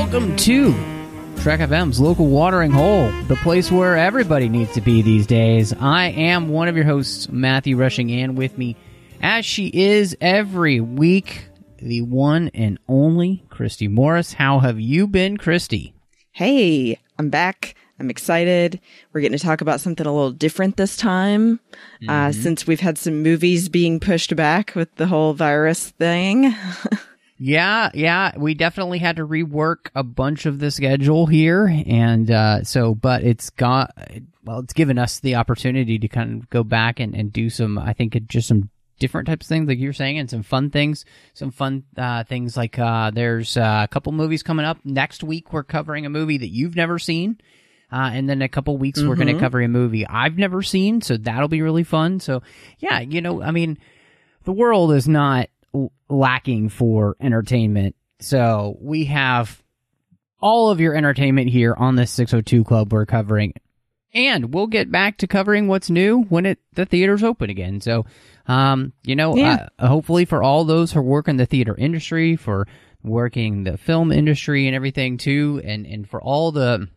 Welcome to Trek FM's local watering hole, the place where everybody needs to be these days. I am one of your hosts, Matthew Rushing, and with me, as she is every week, the one and only Christy Morris. How have you been, Christy? Hey, I'm back. I'm excited. We're getting to talk about something a little different this time, uh, since we've had some movies being pushed back with the whole virus thing. Yeah, yeah, we definitely had to rework a bunch of the schedule here, and uh, so, but it's got well, it's given us the opportunity to kind of go back and, and do some, I think, just some different types of things, like you're saying, and some fun things, some fun uh, things like uh, there's uh, a couple movies coming up next week. We're covering a movie that you've never seen. Uh, and then a couple weeks we're going to cover a movie I've never seen, so that'll be really fun. So, yeah, you know, I mean, the world is not lacking for entertainment. So we have all of your entertainment here on this 602 Club we're covering. And we'll get back to covering what's new when it the theaters open again. So, um, you know, Yeah. uh, hopefully for all those who work in the theater industry, for working the film industry and everything too, and and for all the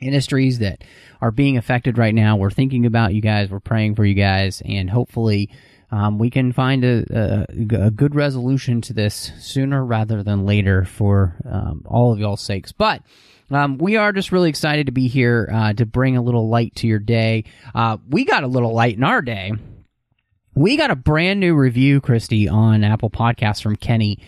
industries that are being affected right now. We're thinking about you guys. We're praying for you guys, and hopefully, um, we can find a, a, a good resolution to this sooner rather than later for um, all of y'all's sakes. But um, we are just really excited to be here uh, to bring a little light to your day. Uh, we got a little light in our day. We got a brand new review, Christy, on Apple Podcasts from Kenny.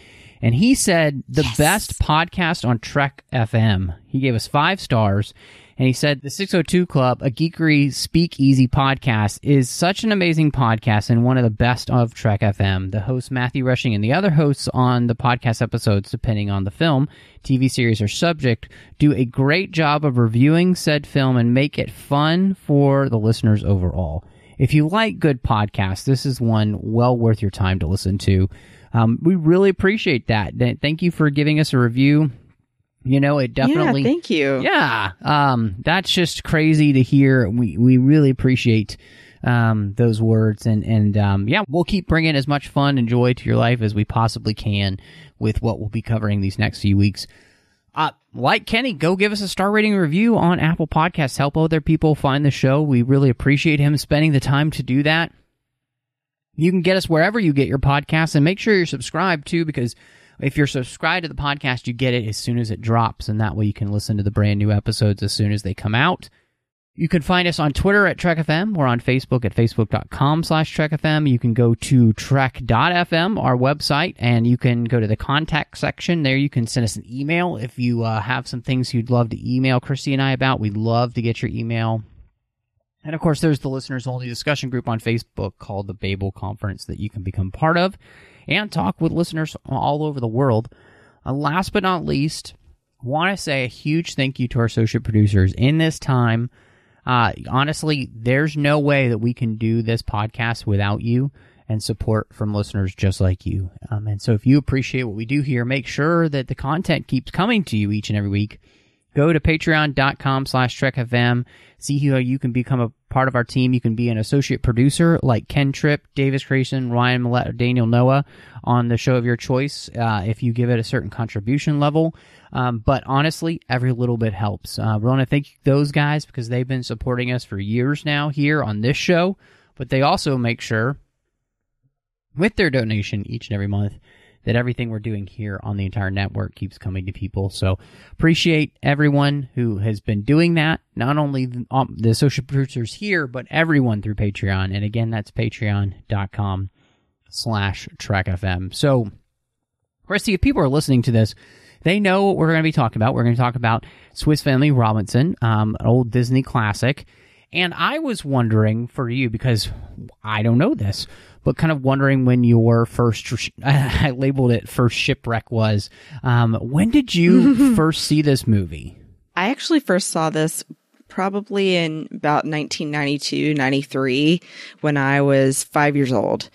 And he said the best podcast on Trek FM. He gave us five stars. And he said the 602 Club, a geekery speakeasy podcast, is such an amazing podcast and one of the best of Trek FM. The host, Matthew Rushing, and the other hosts on the podcast episodes, depending on the film, TV series, or subject, do a great job of reviewing said film and make it fun for the listeners overall. If you like good podcasts, this is one well worth your time to listen to. Um, we really appreciate that. Thank you for giving us a review. You know, it definitely. yeah, thank you. Yeah, um, that's just crazy to hear. We we really appreciate um, those words, and and um, yeah, we'll keep bringing as much fun and joy to your life as we possibly can with what we'll be covering these next few weeks. Uh, like Kenny, go give us a star rating review on Apple Podcasts. Help other people find the show. We really appreciate him spending the time to do that. You can get us wherever you get your podcasts and make sure you're subscribed too, because if you're subscribed to the podcast, you get it as soon as it drops, and that way you can listen to the brand new episodes as soon as they come out. You can find us on Twitter at TrekFM. We're on Facebook at facebook.com slash TrekFM. You can go to Trek.fm, our website, and you can go to the contact section. There you can send us an email if you uh, have some things you'd love to email Christy and I about. We'd love to get your email. And of course, there's the listeners only discussion group on Facebook called the Babel Conference that you can become part of and talk with listeners all over the world. Uh, last but not least, want to say a huge thank you to our associate producers in this time. Uh, honestly, there's no way that we can do this podcast without you and support from listeners just like you. Um, and so if you appreciate what we do here, make sure that the content keeps coming to you each and every week go to patreon.com slash trekfm see how you can become a part of our team. You can be an associate producer like ken tripp davis grayson ryan Maillet daniel Noa on the show of your choice uh, if you give it a certain contribution level. Um, but honestly every little bit helps. Uh, we want to thank those guys because they've been supporting us for years now here on this show but they also make sure with their donation each and every month that everything we're doing here on the entire network keeps coming to people. So appreciate everyone who has been doing that. Not only the, um, the social producers here, but everyone through Patreon. And again, that's patreon.com slash trekfm. So, Christy, if people are listening to this, they know what we're going to be talking about. We're going to talk about Swiss Family Robinson, um, an old Disney classic. And I was wondering for you because I don't know this, but kind of wondering when your first I labeled it first shipwreck was. Um, when did you first see this movie? I actually first saw this probably in about 1992, 93 when I was five years old.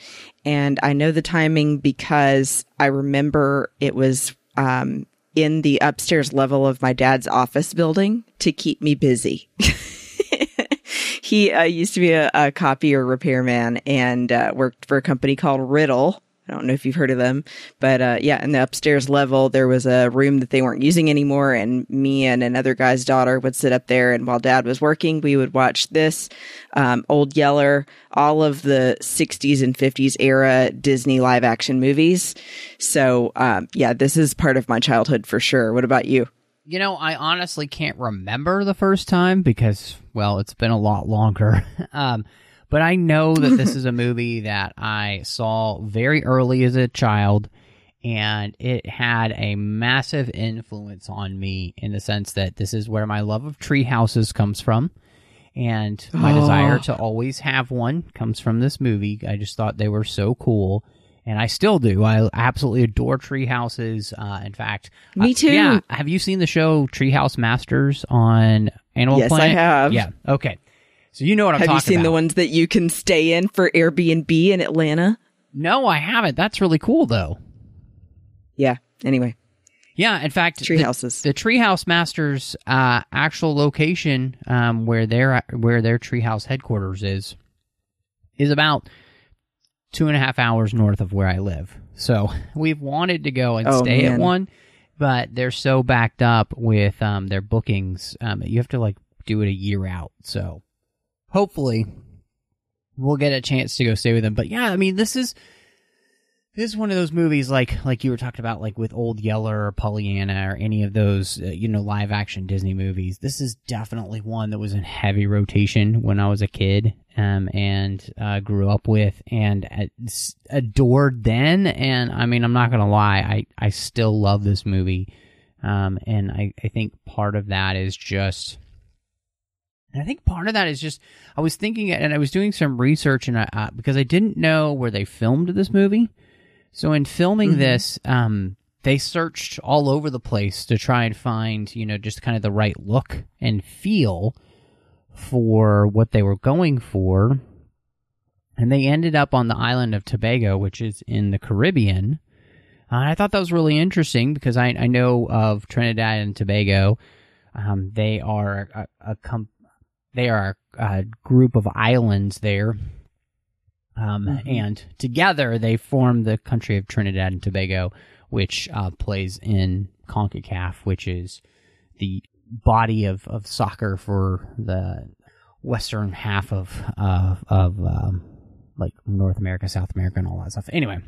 And I know the timing because I remember it was, um, in the upstairs level of my dad's office building to keep me busy. he uh, used to be a, a copier repairman and uh, worked for a company called Riddle. I don't know if you've heard of them, but uh, yeah, in the upstairs level, there was a room that they weren't using anymore, and me and another guy's daughter would sit up there, and while Dad was working, we would watch this, um, Old Yeller, all of the '60s and '50s era Disney live action movies. So um, yeah, this is part of my childhood for sure. What about you? You know, I honestly can't remember the first time because, well, it's been a lot longer. um, but I know that this is a movie that I saw very early as a child, and it had a massive influence on me in the sense that this is where my love of tree houses comes from. And my Oh. desire to always have one comes from this movie. I just thought they were so cool. And I still do. I absolutely adore tree houses. Uh, in fact, Me uh, too. yeah. Have you seen the show Treehouse Masters on Animal Yes, I have. Yeah. Okay. So you know what I'm Have you seen about. the ones that you can stay in for Airbnb in Atlanta? No, I haven't. That's really cool, though. Yeah. Anyway, Yeah, in fact, tree the, houses. the Treehouse Masters uh, actual location um, where their where their treehouse headquarters is is about two and a half hours north of where I live. So we've wanted to go and Oh, stay at one, but they're so backed up with um, their bookings. Um, you have to like do it a year out. So hopefully we'll get a chance to go stay with them. But yeah, I mean, this is this is one of those movies like like you were talking about, like with Old Yeller or Pollyanna or any of those uh, you know live action Disney movies. This is definitely one that was in heavy rotation when I was a kid um, and uh, grew up with and uh, adored then. And I mean, I'm not gonna lie, I I still love this movie. Um, and I, I think part of that is just I think part of that is just I was thinking and I was doing some research and I, uh, because I didn't know where they filmed this movie. So in filming Mhm. this, um, they searched all over the place to try and find you know just kind of the right look and feel for what they were going for. And they ended up on the island of Tobago, which is in the Caribbean. Uh, I thought that was really interesting because I, I know of Trinidad and Tobago. Um, they are a, a com- they are a group of islands there, um, Mhm. and together they form the country of Trinidad and Tobago, which uh, plays in Concacaf, which is the body of, of soccer for the western half of uh, of um, like North America, South America, and all that stuff. Anyway,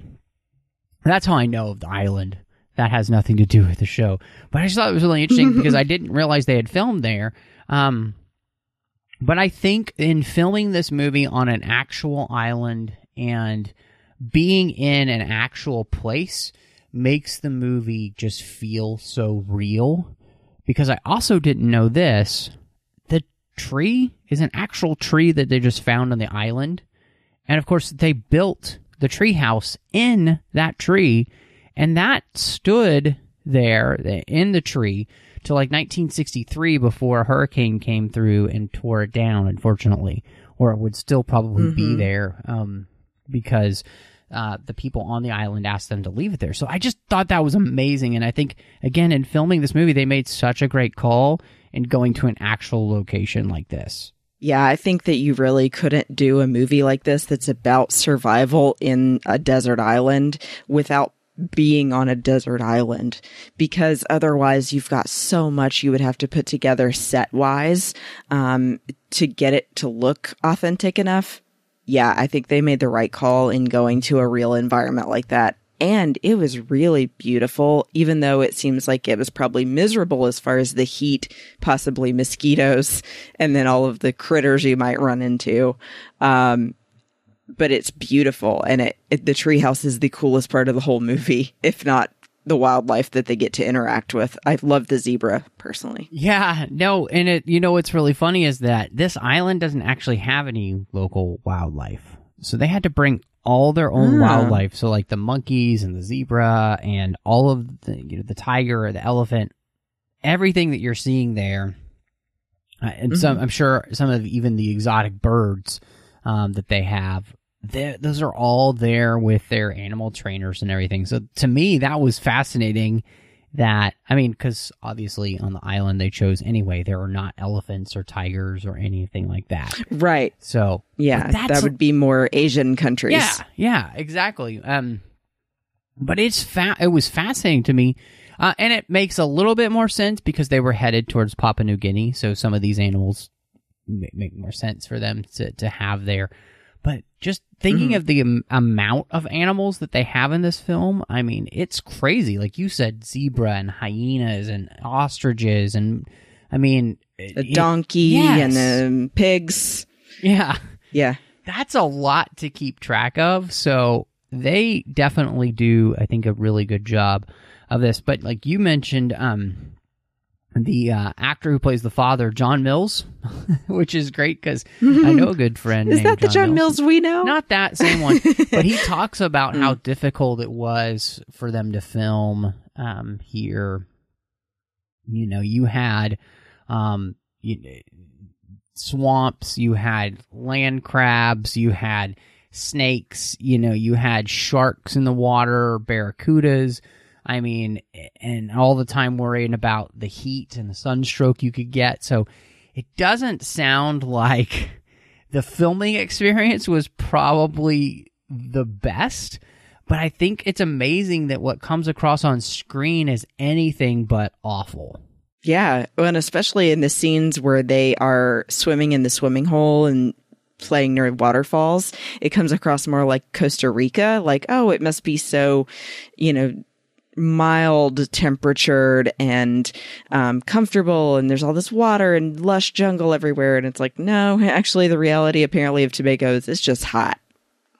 that's how I know of the island. That has nothing to do with the show, but I just thought it was really interesting because I didn't realize they had filmed there. Um, but I think in filming this movie on an actual island and being in an actual place makes the movie just feel so real. Because I also didn't know this. The tree is an actual tree that they just found on the island. And of course, they built the tree house in that tree, and that stood there in the tree till like 1963 before a hurricane came through and tore it down, unfortunately. Or it would still probably be Mhm. there um, because uh, the people on the island asked them to leave it there. So I just thought that was amazing. And I think, again, in filming this movie, they made such a great call in going to an actual location like this. Yeah, I think that you really couldn't do a movie like this that's about survival in a desert island without being on a desert island because otherwise you've got so much you would have to put together set wise um, to get it to look authentic enough. Yeah, I think they made the right call in going to a real environment like that. And it was really beautiful, even though it seems like it was probably miserable as far as the heat, possibly mosquitoes, and then all of the critters you might run into. Um, but it's beautiful, and it, it the treehouse is the coolest part of the whole movie, if not the wildlife that they get to interact with. I love the zebra personally. Yeah, no, and it you know what's really funny is that this island doesn't actually have any local wildlife. So they had to bring all their own Ah. wildlife. So like the monkeys and the zebra and all of the you know the tiger or the elephant, everything that you're seeing there. Uh, and some I'm sure some of even the exotic birds um, that they have those are all there with their animal trainers and everything. So to me, that was fascinating. That I mean, because obviously on the island they chose anyway, there are not elephants or tigers or anything like that. Right. So Yeah. That would be more Asian countries. yeah, yeah, exactly. Um, but it's fa- it was fascinating to me, uh, and it makes a little bit more sense because they were headed towards Papua New Guinea, so some of these animals ma- make more sense for them to to have there. But just thinking of the am- amount of animals that they have in this film, I mean, it's crazy. Like you said, zebra and hyenas and ostriches, and I mean, The it- donkey Yes. and the pigs. yeah Yeah. that's a lot to keep track of. So they definitely do, I think, a really good job of this. But like you mentioned, um, the uh, actor who plays the father, John Mills, which is great because I know a good friend. Is that the John Mills we know? Not that same one, but he talks about how difficult it was for them to film um, here. You know, you had um, you, swamps, you had land crabs, you had snakes, you know, you had sharks in the water, barracudas. I mean, and all the time worrying about the heat and the sunstroke you could get. So it doesn't sound like the filming experience was probably the best. But I think it's amazing that what comes across on screen is anything but awful. Yeah, and especially in the scenes where they are swimming in the swimming hole and playing near waterfalls, it comes across more like Costa Rica. Like, oh, it must be so, you know, mild temperatured and um, comfortable, and there's all this water and lush jungle everywhere. And it's like, no, actually, the reality apparently of Tobago is it's just hot.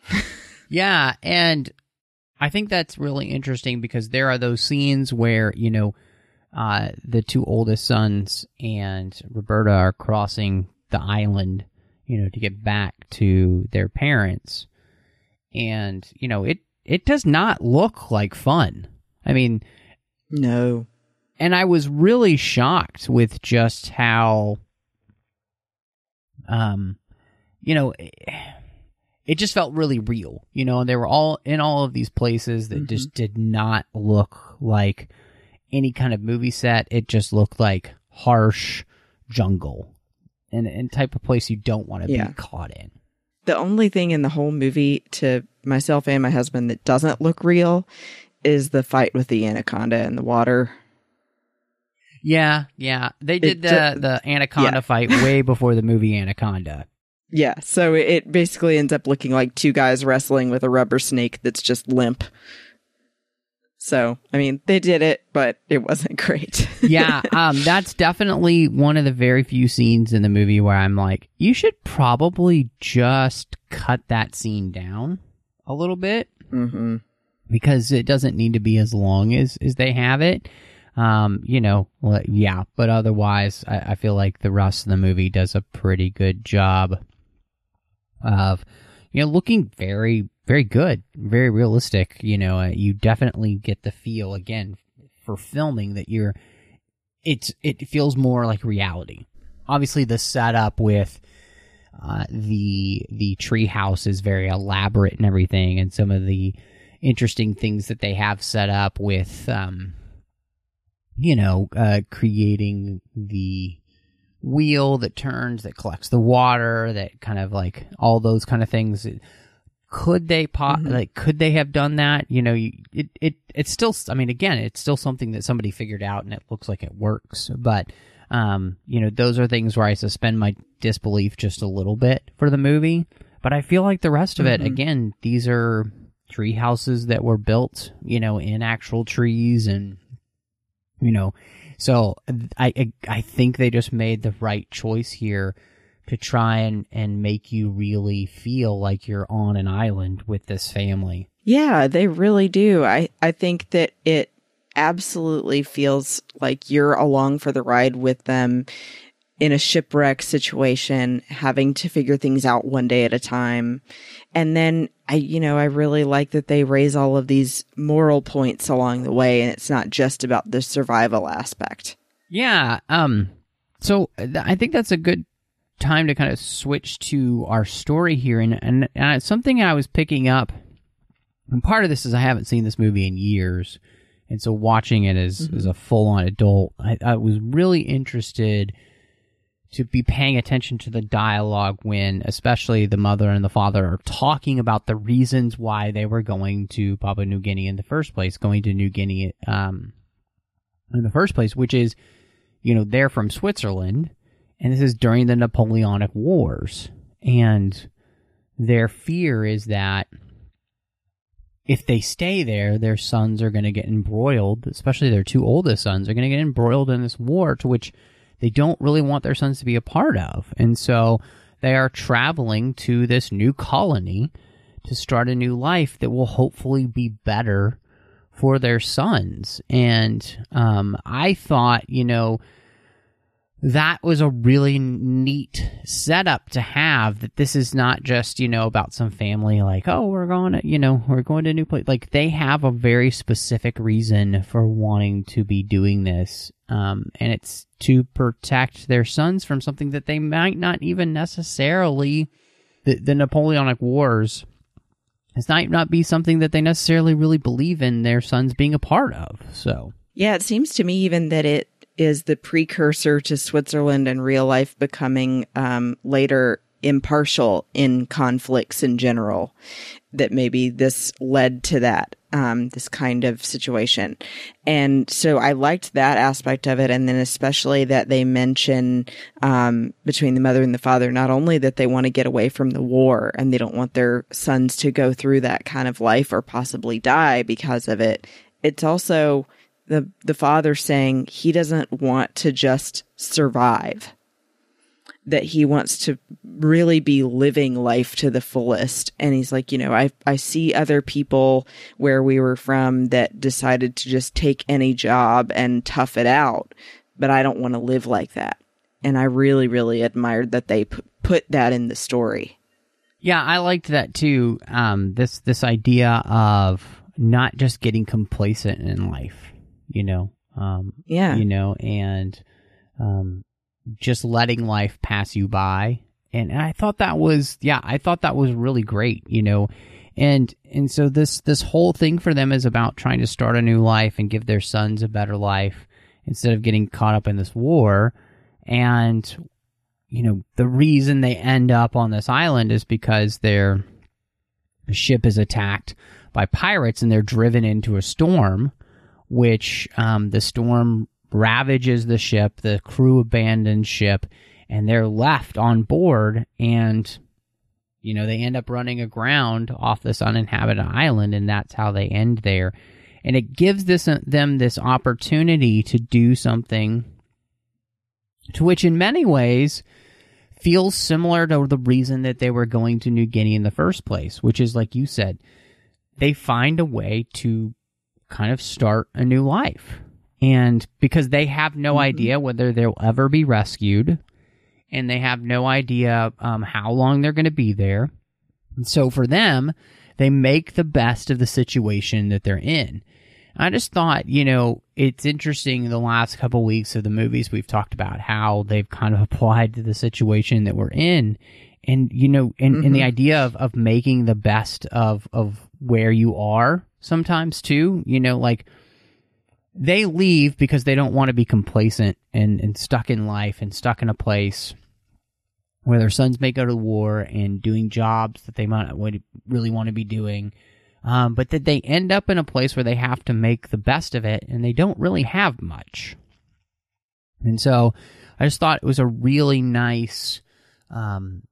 Yeah, and I think that's really interesting because there are those scenes where, you know, uh, the two oldest sons and Roberta are crossing the island, you know, to get back to their parents. And, you know, it, it does not look like fun. I mean, No. and I was really shocked with just how, um, you know, it just felt really real, you know, and they were all in all of these places that just did not look like any kind of movie set. It just looked like harsh jungle and, and type of place you don't want to Yeah. be caught in. The only thing in the whole movie to myself and my husband that doesn't look real is the fight with the anaconda in the water. Yeah, yeah. They did the, the anaconda yeah. fight way before the movie Anaconda. Yeah, so it basically ends up looking like two guys wrestling with a rubber snake that's just limp. So, I mean, they did it, but it wasn't great. yeah, um, that's definitely one of the very few scenes in the movie where I'm like, you should probably just cut that scene down a little bit hmm because it doesn't need to be as long as as they have it. Um, you know, yeah, but otherwise, I, I feel like the rest of the movie does a pretty good job of, you know, looking very, very good, very realistic. You know, uh, you definitely get the feel again for filming that you're. It's it feels more like reality. Obviously, the setup with uh, the the tree house is very elaborate and everything, and some of the interesting things that they have set up with, um, you know, uh, creating the wheel that turns, that collects the water, that kind of like all those kind of things. Could they po- like could they have done that? You know, you, it it it's still. I mean, again, it's still something that somebody figured out, and it looks like it works. But um, you know, those are things where I suspend my disbelief just a little bit for the movie. But I feel like the rest of it, again, these are tree houses that were built, you know, in actual trees and, you know, so I, I, I think they just made the right choice here to try and, and make you really feel like you're on an island with this family. Yeah, they really do. I, I think that it absolutely feels like you're along for the ride with them in a shipwreck situation, having to figure things out one day at a time. And then I, you know, I really like that they raise all of these moral points along the way and it's not just about the survival aspect. Yeah. Um, so th- I think that's a good time to kind of switch to our story here. And, and, and something I was picking up, and part of this is I haven't seen this movie in years. And so watching it as, Mm-hmm. as a full on adult, I, I was really interested to be paying attention to the dialogue when especially the mother and the father are talking about the reasons why they were going to Papua New Guinea in the first place, going to New Guinea um, in the first place, which is, you know, they're from Switzerland, and this is during the Napoleonic Wars, and their fear is that if they stay there, their sons are going to get embroiled, especially their two oldest sons are going to get embroiled in this war to which they don't really want their sons to be a part of. And so they are traveling to this new colony to start a new life that will hopefully be better for their sons. And um, I thought, you know, that was a really neat setup to have that this is not just you know about some family like oh we're going to you know we're going to a new place like they have a very specific reason for wanting to be doing this um, and it's to protect their sons from something that they might not even necessarily the, the napoleonic wars it's not not be something that they necessarily really believe in their sons being a part of so Yeah, it seems to me even that it is the precursor to Switzerland and real life becoming um, later impartial in conflicts in general. That maybe this led to that, um, this kind of situation. And so I liked that aspect of it. And then especially that they mention um, between the mother and the father, not only that they want to get away from the war and they don't want their sons to go through that kind of life or possibly die because of it, it's also the the father saying he doesn't want to just survive that he wants to really be living life to the fullest and he's like you know i i see other people where we were from that decided to just take any job and tough it out but i don't want to live like that and i really really admired that they p- put that in the story Yeah, I liked that too. Um, this this idea of not just getting complacent in life, you know. Um, Yeah. You know, and um, just letting life pass you by. And I thought that was, yeah, I thought that was really great, you know. And and so this this whole thing for them is about trying to start a new life and give their sons a better life instead of getting caught up in this war. And you know, the reason they end up on this island is because their ship is attacked by pirates and they're driven into a storm, which um, the storm ravages the ship. The crew abandons ship and they're left on board and you know they end up running aground off this uninhabited island and that's how they end there and it gives this uh, them this opportunity to do something to which in many ways feels similar to the reason that they were going to New Guinea in the first place, which is like you said, they find a way to kind of start a new life. And because they have no idea whether they'll ever be rescued, and they have no idea um, how long they're going to be there. And so for them, they make the best of the situation that they're in. I just thought, you know, it's interesting the last couple weeks of the movies we've talked about how they've kind of applied to the situation that we're in. And, you know, and, and the idea of, of making the best of, of where you are sometimes too, you know, like they leave because they don't want to be complacent and, and stuck in life and stuck in a place where their sons may go to war and doing jobs that they might would really want to be doing um, but that they end up in a place where they have to make the best of it and they don't really have much. And so I just thought it was a really nice, um,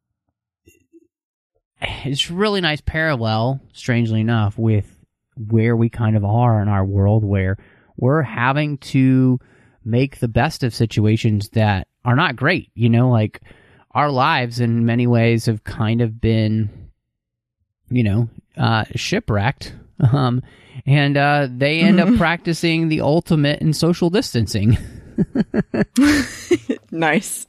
it's really nice parallel, strangely enough, with where we kind of are in our world where we're having to make the best of situations that are not great. You know, like our lives in many ways have kind of been, you know, uh, shipwrecked. Um, and uh, they end up practicing the ultimate in social distancing. nice.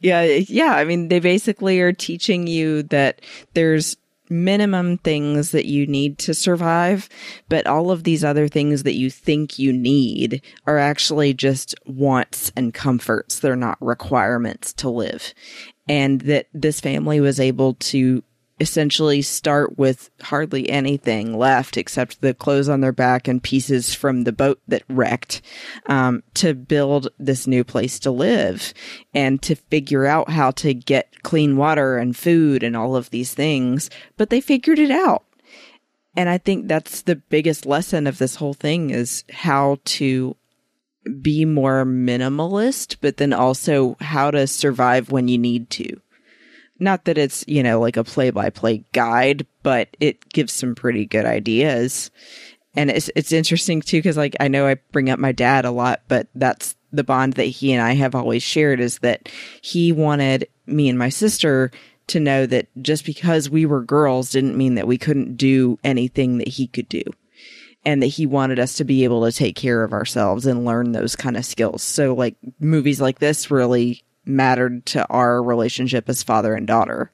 yeah, yeah. I mean, they basically are teaching you that there's minimum things that you need to survive, but all of these other things that you think you need are actually just wants and comforts. They're not requirements to live. And that this family was able to essentially start with hardly anything left except the clothes on their back and pieces from the boat that wrecked um, to build this new place to live and to figure out how to get clean water and food and all of these things. But they figured it out. And I think that's the biggest lesson of this whole thing is how to be more minimalist, but then also how to survive when you need to not that it's, you know, like a play by play guide, but it gives some pretty good ideas. And it's, it's interesting too, cause like I know I bring up my dad a lot, but that's the bond that he and I have always shared is that he wanted me and my sister to know that just because we were girls didn't mean that we couldn't do anything that he could do. And that he wanted us to be able to take care of ourselves and learn those kind of skills. So like movies like this really mattered to our relationship as father and daughter.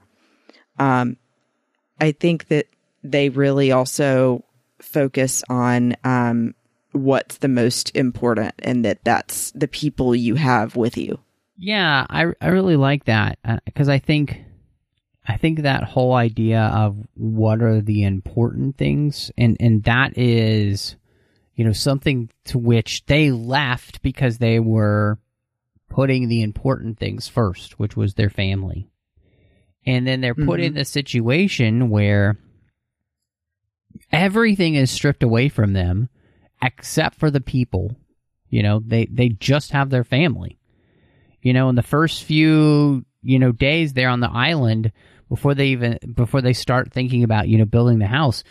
Um, I think that they really also focus on um, what's the most important and that that's the people you have with you. Yeah, I I really like that because uh, I think I think that whole idea of what are the important things and and that is you know something to which they left because they were putting the important things first, which was their family. And then they're put mm-hmm. in a situation where everything is stripped away from them except for the people. You know, they, they just have their family. You know, in the first few, you know, days there on the island, before they even, before they start thinking about, you know, building the house,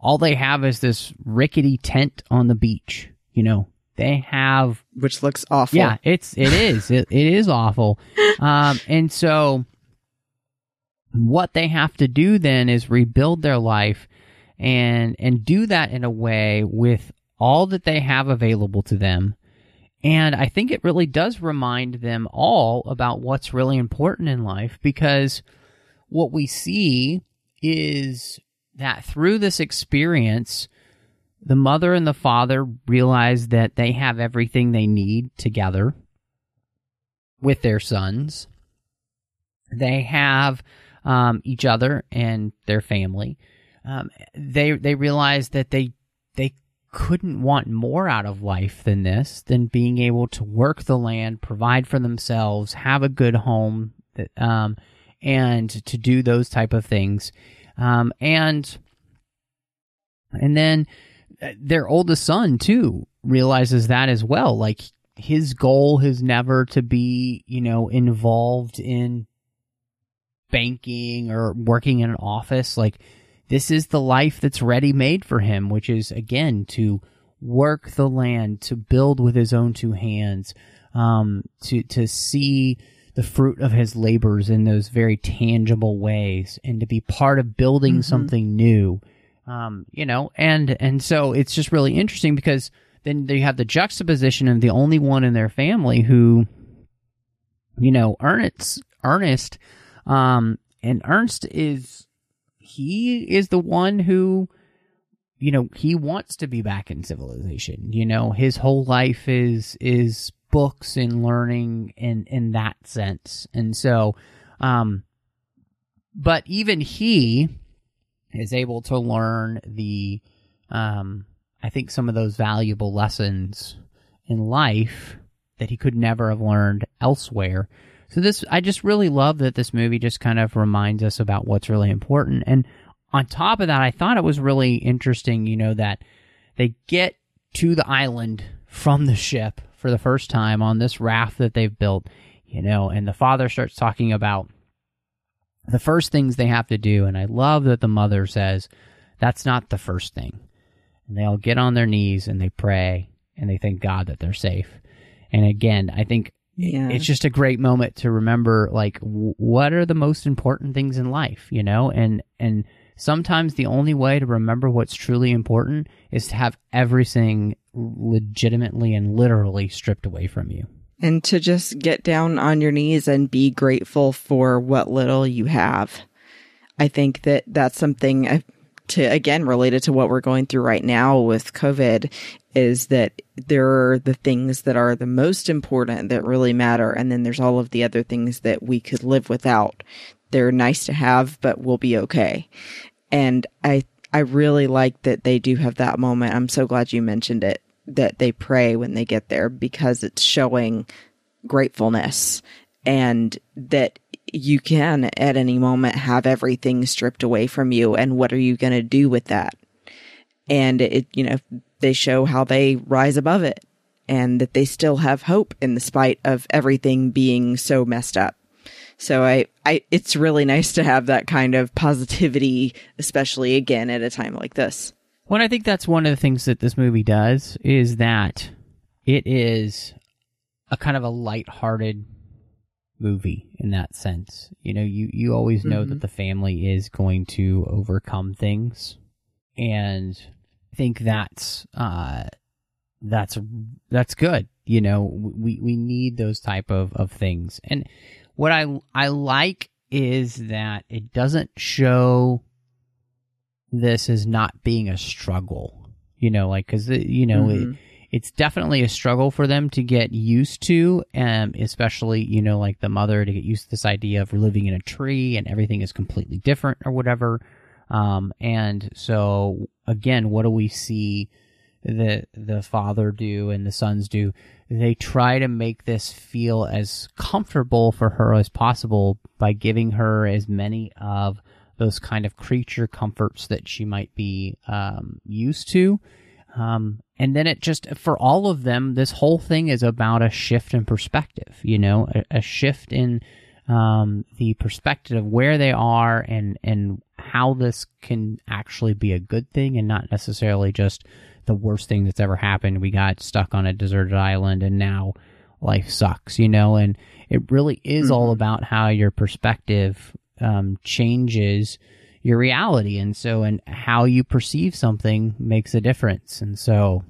all they have is this rickety tent on the beach. You know, they have which looks awful. Yeah, it's it is it, it is awful. Um, and so what they have to do then is rebuild their life and and do that in a way with all that they have available to them. And I think it really does remind them all about what's really important in life because what we see is that through this experience, the mother and the father realize that they have everything they need together with their sons. They have um, each other and their family. Um, they they realize that they they couldn't want more out of life than this, than being able to work the land, provide for themselves, have a good home, um, and to do those type of things, um, and and then their oldest son too realizes that as well. Like his goal is never to be, you know, involved in banking or working in an office. Like this is the life that's ready made for him, which is again to work the land, to build with his own two hands, um, to to see the fruit of his labors in those very tangible ways, and to be part of building mm-hmm. something new um, you know, and and so it's just really interesting because then you have the juxtaposition of the only one in their family who, you know, Ernest, Ernest, um, and Ernst is he is the one who, you know, he wants to be back in civilization. You know, his whole life is is books and learning in in that sense, and so, um, but even he is able to learn the, um, I think some of those valuable lessons in life that he could never have learned elsewhere. So this, I just really love that this movie just kind of reminds us about what's really important. And on top of that, I thought it was really interesting, you know, that they get to the island from the ship for the first time on this raft that they've built, you know, and the father starts talking about the first things they have to do, and I love that the mother says, that's not the first thing. And they all get on their knees and they pray and they thank God that they're safe. And again, I think yeah. it's just a great moment to remember like w- what are the most important things in life, you know? And and sometimes the only way to remember what's truly important is to have everything legitimately and literally stripped away from you. And to just get down on your knees and be grateful for what little you have. I think that that's something uh, to, again, related to what we're going through right now with COVID is that there are the things that are the most important that really matter. And then there's all of the other things that we could live without. They're nice to have, but we'll be okay. And I, I really like that they do have that moment. I'm so glad you mentioned it that they pray when they get there because it's showing gratefulness and that you can at any moment have everything stripped away from you. And what are you going to do with that? And it, you know, they show how they rise above it and that they still have hope in the spite of everything being so messed up. So I, I, it's really nice to have that kind of positivity, especially again at a time like this. Well, I think that's one of the things that this movie does is that it is a kind of a light-hearted movie in that sense. You know, you, you always know mm-hmm. that the family is going to overcome things. And I think that's, uh, that's, that's good. You know, we, we need those type of, of things. And what I, I like is that it doesn't show this as not being a struggle. You know, like, cause, you know, mm-hmm. it, it's definitely a struggle for them to get used to, um, especially, you know, like the mother to get used to this idea of living in a tree and everything is completely different or whatever. Um, and so again, what do we see the, the father do and the sons do? They try to make this feel as comfortable for her as possible by giving her as many of those kind of creature comforts that she might be, um, used to. Um, and then it just for all of them this whole thing is about a shift in perspective you know a, a shift in um, the perspective of where they are and and how this can actually be a good thing and not necessarily just the worst thing that's ever happened we got stuck on a deserted island and now life sucks you know and it really is mm-hmm. all about how your perspective um, changes your reality. And so, and how you perceive something makes a difference. And so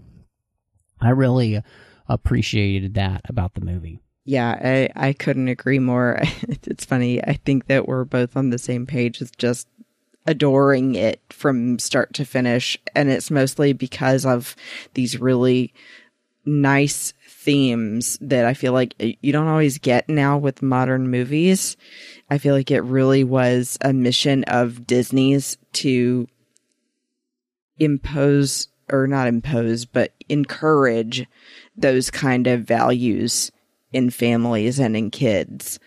I really appreciated that about the movie. Yeah, I, I couldn't agree more. it's funny. I think that we're both on the same page with just adoring it from start to finish. And it's mostly because of these really nice themes that I feel like you don't always get now with modern movies. I feel like it really was a mission of Disney's to impose or not impose, but encourage those kind of values in families and in kids.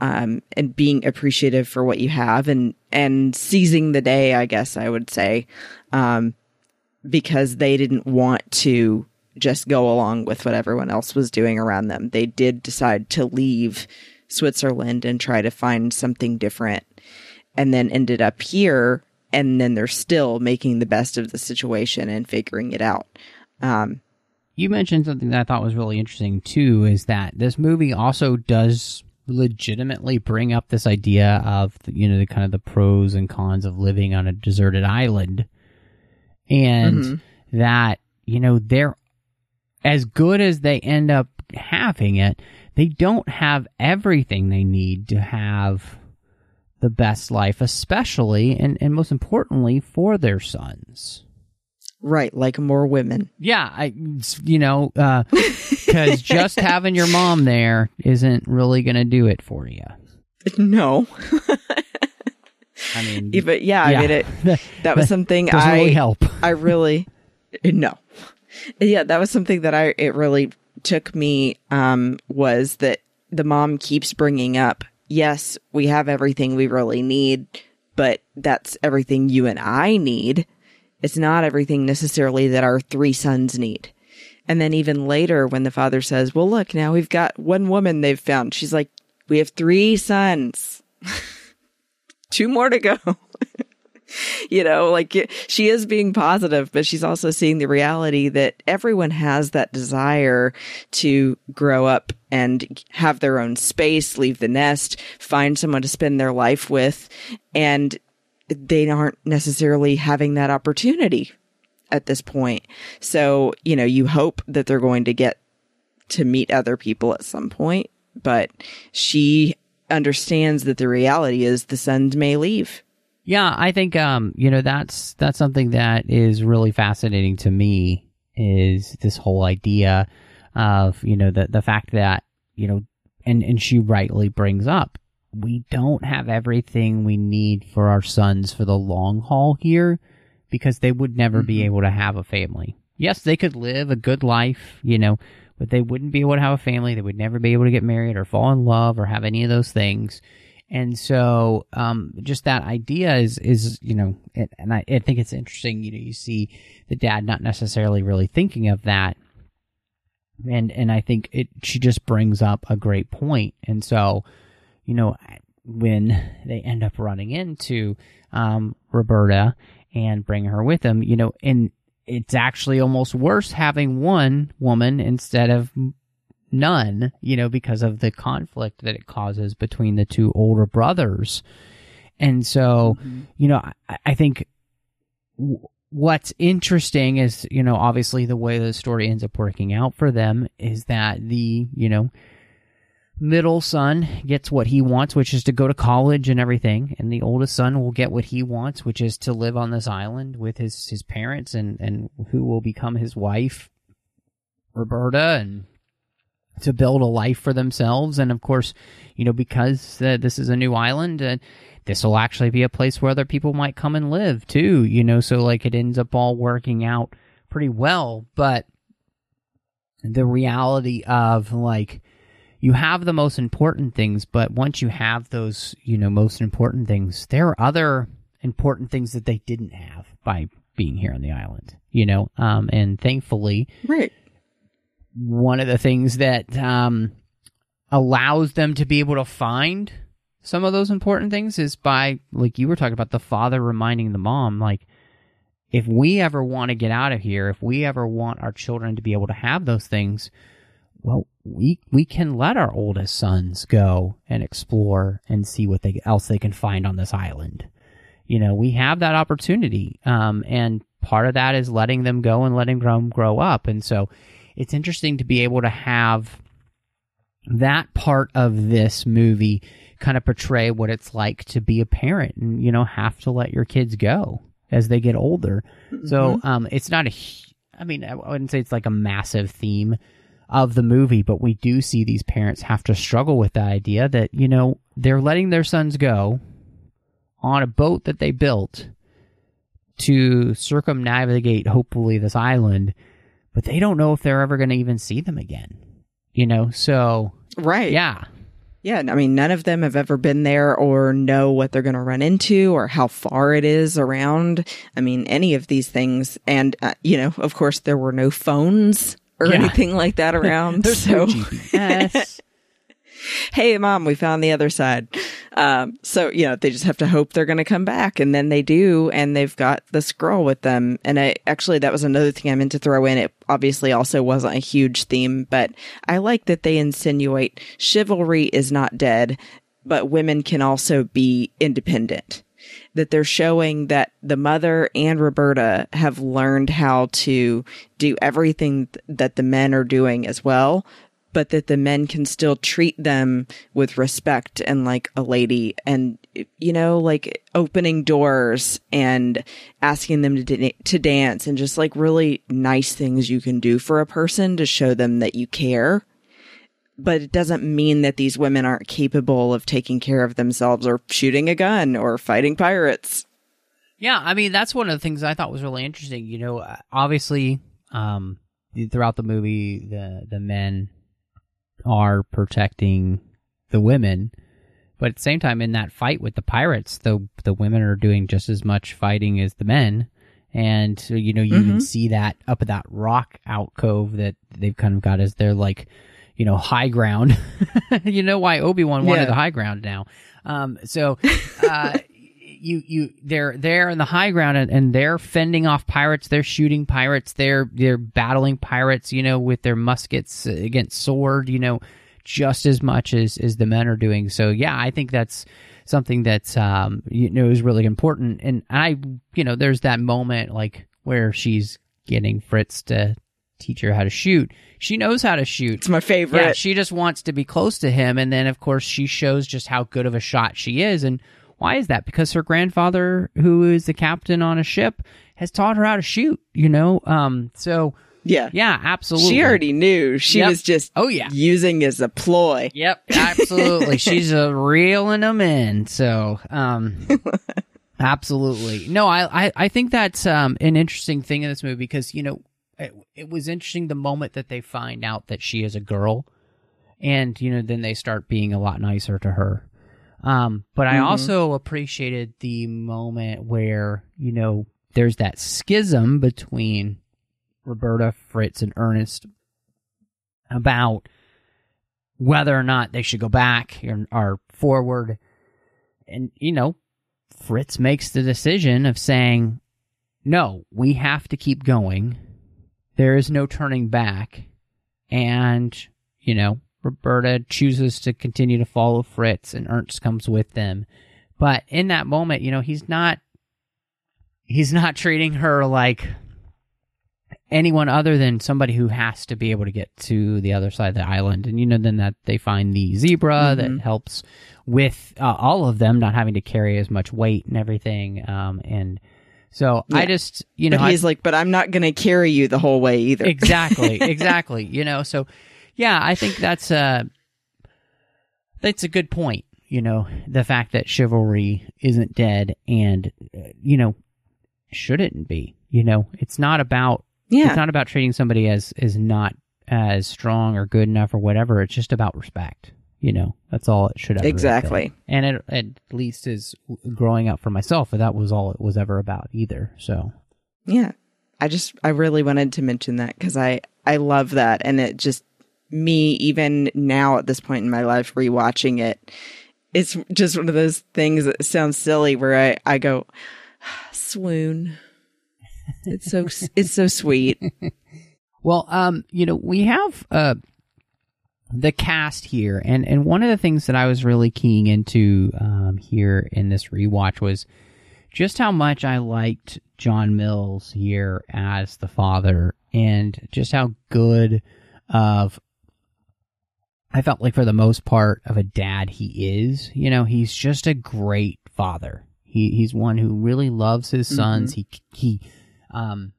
Um, and being appreciative for what you have and, and seizing the day, I guess I would say, um, because they didn't want to just go along with what everyone else was doing around them. They did decide to leave Switzerland and try to find something different and then ended up here and then they're still making the best of the situation and figuring it out. Um, you mentioned something that I thought was really interesting too is that this movie also does legitimately bring up this idea of you know the kind of the pros and cons of living on a deserted island and mm-hmm. that you know there as good as they end up having it, they don't have everything they need to have the best life, especially and, and most importantly for their sons. Right, like more women. Yeah, I, you know, because uh, just having your mom there isn't really going to do it for you. No. I mean, but yeah, yeah, I mean, it, that was something I really help. I really no yeah, that was something that I it really took me um was that the mom keeps bringing up, yes, we have everything we really need, but that's everything you and I need. It's not everything necessarily that our three sons need. And then even later when the father says, "Well, look, now we've got one woman they've found." She's like, "We have three sons. Two more to go." you know, like she is being positive, but she's also seeing the reality that everyone has that desire to grow up and have their own space, leave the nest, find someone to spend their life with. And they aren't necessarily having that opportunity at this point. So, you know, you hope that they're going to get to meet other people at some point, but she understands that the reality is the sons may leave. Yeah, I think um, you know that's that's something that is really fascinating to me is this whole idea of you know the the fact that you know and and she rightly brings up we don't have everything we need for our sons for the long haul here because they would never be able to have a family. Yes, they could live a good life, you know, but they wouldn't be able to have a family. They would never be able to get married or fall in love or have any of those things. And so, um, just that idea is, is, you know, it, and I, I think it's interesting, you know, you see the dad not necessarily really thinking of that. And, and I think it, she just brings up a great point. And so, you know, when they end up running into, um, Roberta and bring her with them, you know, and it's actually almost worse having one woman instead of none, you know, because of the conflict that it causes between the two older brothers. And so, mm-hmm. you know, I, I think w- what's interesting is, you know, obviously the way the story ends up working out for them is that the, you know, middle son gets what he wants, which is to go to college and everything, and the oldest son will get what he wants, which is to live on this island with his his parents and and who will become his wife, Roberta, and to build a life for themselves. And of course, you know, because uh, this is a new island, uh, this will actually be a place where other people might come and live too, you know, so like it ends up all working out pretty well. But the reality of like, you have the most important things, but once you have those, you know, most important things, there are other important things that they didn't have by being here on the island, you know, um, and thankfully, right one of the things that um, allows them to be able to find some of those important things is by, like you were talking about, the father reminding the mom, like, if we ever want to get out of here, if we ever want our children to be able to have those things, well, we we can let our oldest sons go and explore and see what they else they can find on this island. You know, we have that opportunity, um, and part of that is letting them go and letting them grow up. And so, it's interesting to be able to have that part of this movie kind of portray what it's like to be a parent and you know have to let your kids go as they get older. Mm-hmm. So um, it's not a, I mean, I wouldn't say it's like a massive theme of the movie, but we do see these parents have to struggle with the idea that you know they're letting their sons go on a boat that they built to circumnavigate hopefully this island but they don't know if they're ever going to even see them again. You know, so right, yeah, yeah. I mean, none of them have ever been there or know what they're going to run into or how far it is around. I mean, any of these things, and uh, you know, of course, there were no phones or yeah. anything like that around. There's so. no GPS. hey, mom, we found the other side. Um, so, you know, they just have to hope they're going to come back. And then they do. And they've got the scroll with them. And I actually, that was another thing I meant to throw in. It obviously also wasn't a huge theme, but I like that they insinuate chivalry is not dead, but women can also be independent that they're showing that the mother and Roberta have learned how to do everything that the men are doing as well, but that the men can still treat them with respect and like a lady and you know like opening doors and asking them to to dance and just like really nice things you can do for a person to show them that you care. But it doesn't mean that these women aren't capable of taking care of themselves or shooting a gun or fighting pirates. Yeah i mean that's one of the things i thought was really interesting you know obviously um throughout the movie the the men are protecting the women. But at the same time, in that fight with the pirates, the the women are doing just as much fighting as the men, and you know you mm-hmm. can see that up at that rock alcove that they've kind of got as their like, you know, high ground. you know why Obi Wan wanted yeah. the high ground now. Um, so uh, you you they're there in the high ground and, and, they're fending off pirates. They're shooting pirates. They're they're battling pirates. You know, with their muskets against sword. You know, just as much as as the men are doing. So yeah, I think that's something that's um you know is really important. And I you know there's that moment like where she's getting Fritz to teach her how to shoot. She knows how to shoot. It's my favorite. Yeah, she just wants to be close to him, and then of course she shows just how good of a shot she is. And why is that? Because her grandfather, who is the captain on a ship, has taught her how to shoot. You know, um, so yeah. yeah, absolutely. She already knew. She Yep. was just Oh, yeah. using as a ploy. Yep, absolutely. She's uh, reeling them in. So, um, absolutely. No, I, I, I think that's um, an interesting thing in this movie because you know it, it was interesting the moment that they find out that she is a girl, and you know then they start being a lot nicer to her. Um, but I also appreciated the moment where you know there's that schism between Roberta, Fritz, and Ernest about whether or not they should go back or, or forward. And, you know, Fritz makes the decision of saying, no, we have to keep going. There is no turning back. And, you know, Roberta chooses to continue to follow Fritz and Ernst comes with them. But in that moment, you know, he's not, he's not treating her like anyone other than somebody who has to be able to get to the other side of the island. And you know, then that they find the zebra that helps with uh, all of them not having to carry as much weight and everything. Um, and so I just, you know, but I- he's like, but I'm not going to carry you the whole way either. exactly, exactly. You know, so yeah, I think that's a that's a good point. You know, the fact that chivalry isn't dead and you know shouldn't be. You know, it's not about Yeah. it's not about treating somebody as as not as strong or good enough or whatever. It's just about respect. You know, that's all it should ever have been. Exactly. And it at least is growing up for myself. That was all it was ever about either. So Yeah. I just I really wanted to mention that cuz I I love that and it just me even now at this point in my life rewatching it it's just one of those things that sounds silly where I I go swoon. It's so it's so sweet. Well, um, you know, we have uh the cast here, and and one of the things that I was really keying into um here in this rewatch was just how much I liked John Mills here as the father, and just how good of I felt like for the most part of a dad he is. You know, he's just a great father. He he's one who really loves his sons. He he um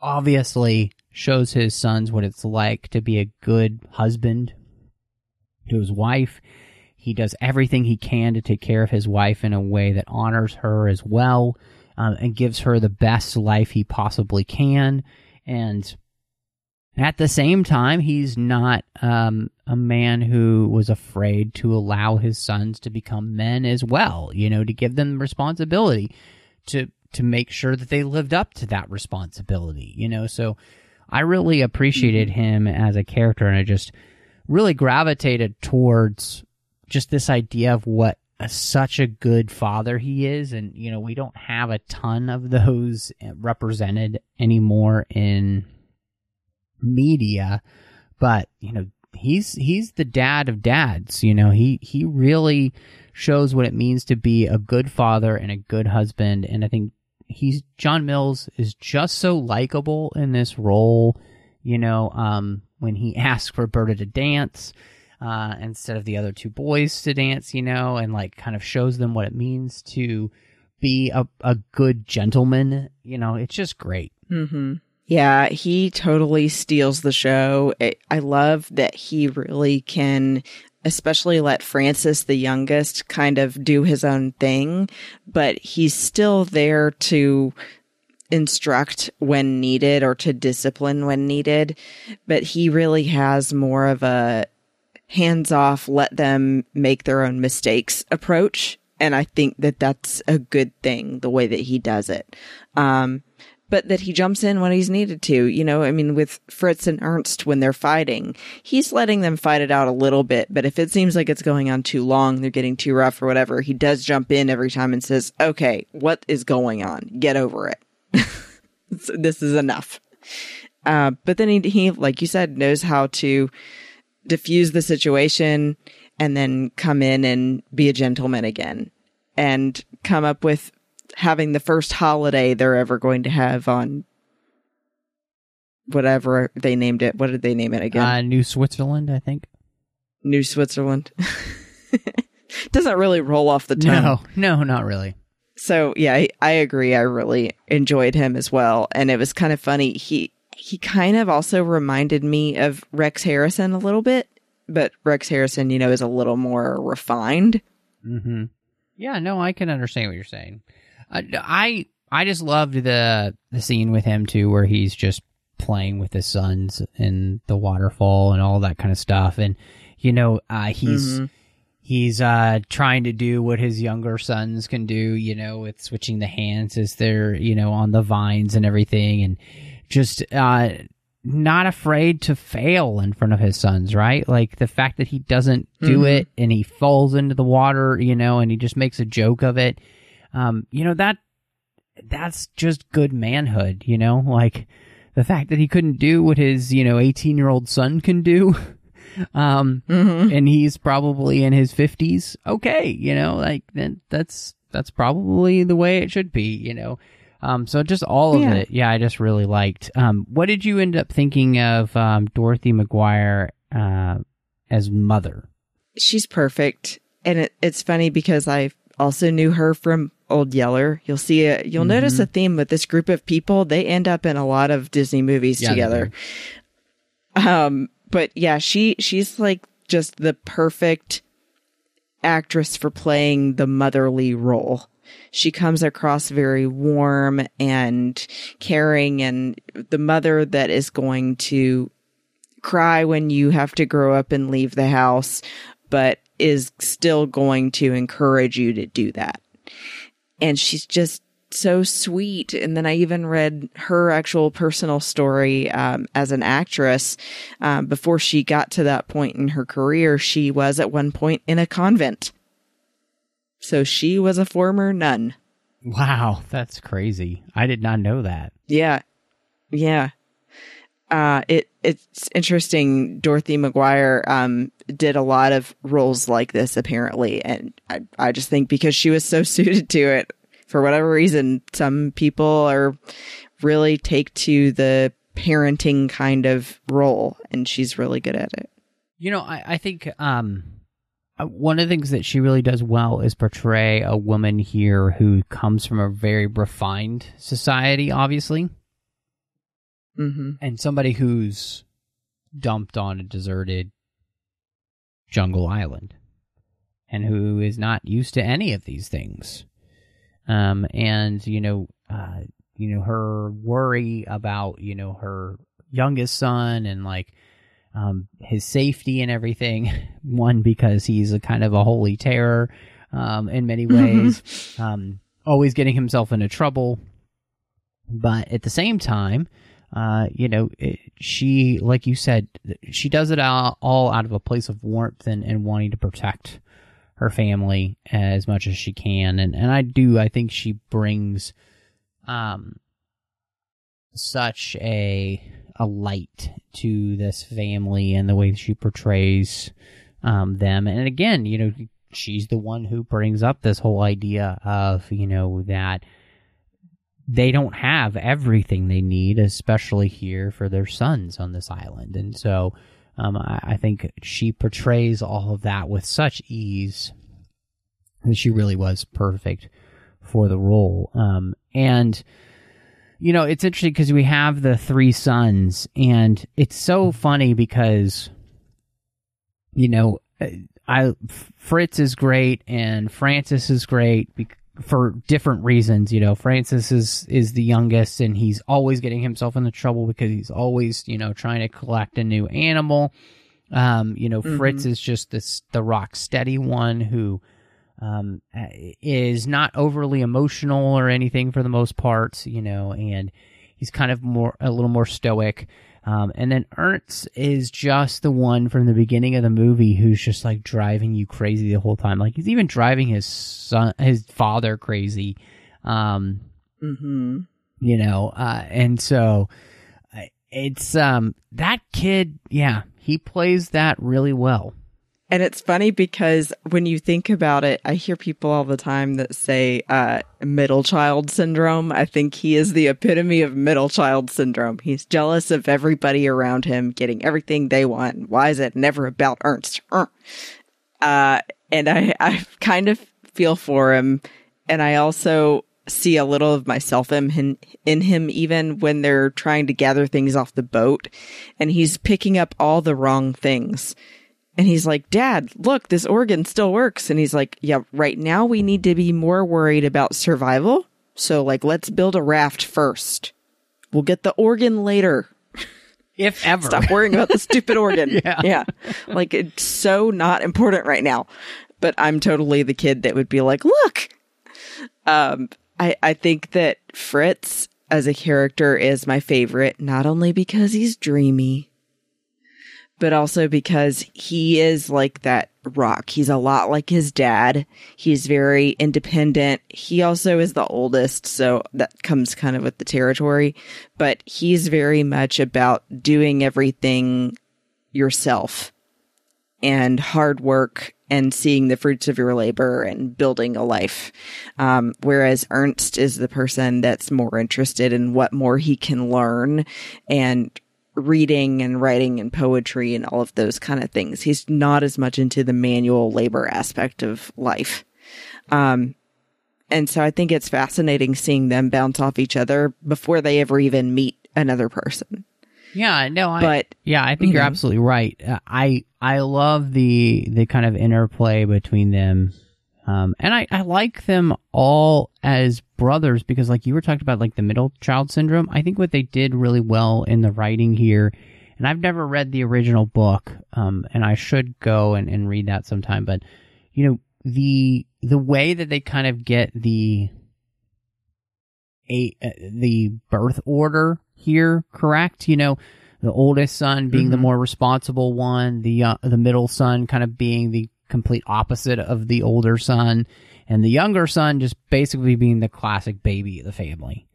obviously shows his sons what it's like to be a good husband to his wife. He does everything he can to take care of his wife in a way that honors her as well um, and gives her the best life he possibly can. And at the same time, he's not um, a man who was afraid to allow his sons to become men as well, you know, to give them responsibility to to make sure that they lived up to that responsibility, you know. So I really appreciated him as a character and I just really gravitated towards just this idea of what a, such a good father he is and you know we don't have a ton of those represented anymore in media but you know he's he's the dad of dads you know he he really shows what it means to be a good father and a good husband and i think he's john mills is just so likable in this role you know um when he asks roberta to dance uh instead of the other two boys to dance you know and like kind of shows them what it means to be a, a good gentleman you know it's just great Mm-hmm. Yeah, he totally steals the show. I love that he really can, especially let Francis, the youngest, kind of do his own thing, but he's still there to instruct when needed or to discipline when needed. But he really has more of a hands off, let them make their own mistakes approach. And I think that that's a good thing, the way that he does it. Um, but that he jumps in when he's needed to. You know, I mean, with Fritz and Ernst when they're fighting, he's letting them fight it out a little bit. But if it seems like it's going on too long, they're getting too rough or whatever, he does jump in every time and says, okay, what is going on? Get over it. this is enough. Uh, but then he, he, like you said, knows how to diffuse the situation and then come in and be a gentleman again and come up with having the first holiday they're ever going to have on whatever they named it. What did they name it again? Uh, New Switzerland, I think. New Switzerland. Doesn't really roll off the tongue. No, no, not really. So yeah, I, I agree. I really enjoyed him as well, and it was kind of funny. He he kind of also reminded me of Rex Harrison a little bit, but Rex Harrison, you know, is a little more refined. Mm-hmm. Yeah, no, I can understand what you're saying. Uh, I I just loved the the scene with him too, where he's just playing with his sons in the waterfall and all that kind of stuff, and you know, uh, he's. Mm-hmm. He's uh, trying to do what his younger sons can do, you know, with switching the hands as they're, you know, on the vines and everything, and just uh, not afraid to fail in front of his sons, right? Like the fact that he doesn't do Mhm. it and he falls into the water, you know, and he just makes a joke of it. Um, you know that that's just good manhood, you know, like the fact that he couldn't do what his, you know, 18 year old son can do. Um, Mm-hmm. and he's probably in his 50s. Okay, you know, like then that's that's probably the way it should be, you know. Um, so just all of Yeah. it, yeah, I just really liked. Um, what did you end up thinking of um, Dorothy McGuire uh, as mother? She's perfect, and it, it's funny because I also knew her from Old Yeller. You'll see a you'll notice a theme with this group of people. They end up in a lot of Disney movies Yeah, together. Um, but yeah, she she's like just the perfect actress for playing the motherly role. She comes across very warm and caring and the mother that is going to cry when you have to grow up and leave the house, but is still going to encourage you to do that. And she's just so sweet. And then I even read her actual personal story um, as an actress. Um, before she got to that point in her career, she was at one point in a convent. So she was a former nun. Wow, that's crazy. I did not know that. Yeah. Yeah. Uh, it, it's interesting. Dorothy McGuire, um, did a lot of roles like this apparently. And I, I just think because she was so suited to it for whatever reason, some people are really take to the parenting kind of role and she's really good at it. You know, I, I think um, uh, one of the things that she really does well is portray a woman here who comes from a very refined society, obviously, Mm-hmm. and somebody who's dumped on a deserted jungle island and who is not used to any of these things. Um, and you know, uh, you know, her worry about you know her youngest son and like um, his safety and everything. One because he's a kind of a holy terror um, in many ways, um, always getting himself into trouble. But at the same time, uh, you know, it, she, like you said, she does it all, all out of a place of warmth and, and wanting to protect her family as much as she can. And, and I do, I think she brings, um, such a, a light to this family and the way she portrays, um, them. And again, you know, she's the one who brings up this whole idea of, you know, that, they don't have everything they need, especially here for their sons on this island. And so um, I, I think she portrays all of that with such ease that she really was perfect for the role. Um, and, you know, it's interesting because we have the three sons, and it's so funny because, you know, I Fritz is great and Francis is great because for different reasons. You know, Francis is is the youngest, and he's always getting himself into trouble because he's always you know trying to collect a new animal. Um, you know, Fritz is just this the rock steady one who um is not overly emotional or anything for the most part. You know, and he's kind of more a little more stoic. Um, and then Ernst is just the one from the beginning of the movie who's just like driving you crazy the whole time. Like he's even driving his son, his father crazy. Um, Mm-hmm. you know, uh, and so uh, it's um that kid. Yeah, he plays that really well. And it's funny because when you think about it, I hear people all the time that say uh, middle child syndrome. I think he is the epitome of middle child syndrome. He's jealous of everybody around him getting everything they want. Why is it never about Ernst? Uh, and I, I kind of feel for him. And I also see a little of myself in, in him, even when they're trying to gather things off the boat and he's picking up all the wrong things and he's like, Dad, look, this organ still works. And he's like, Yeah, right now we need to be more worried about survival. So, like, let's build a raft first. We'll get the organ later. If ever. Stop worrying about the stupid organ. yeah. Yeah. Like, it's so not important right now. But I'm totally the kid that would be like, Look. Um, I, I think that Fritz as a character is my favorite, not only because he's dreamy, but also because he is like that rock. He's a lot like his dad. He's very independent. He also is the oldest, so that comes kind of with the territory, but he's very much about doing everything yourself and hard work and seeing the fruits of your labor and building a life. Um, whereas Ernst is the person that's more interested in what more he can learn and reading and writing and poetry and all of those kind of things. He's not as much into the manual labor aspect of life. Um, and so I think it's fascinating seeing them bounce off each other before they ever even meet another person. Yeah, no, I, But, yeah, I think you are absolutely right. Uh, I I love the the kind of interplay between them, um, and I I like them all as brothers because, like you were talking about, like the middle child syndrome. I think what they did really well in the writing here, and I've never read the original book, um, and I should go and, and read that sometime. But you know the the way that they kind of get the a uh, the birth order here correct you know the oldest son being the Mhm. more responsible one the uh, the middle son kind of being the complete opposite of the older son and the younger son just basically being the classic baby of the family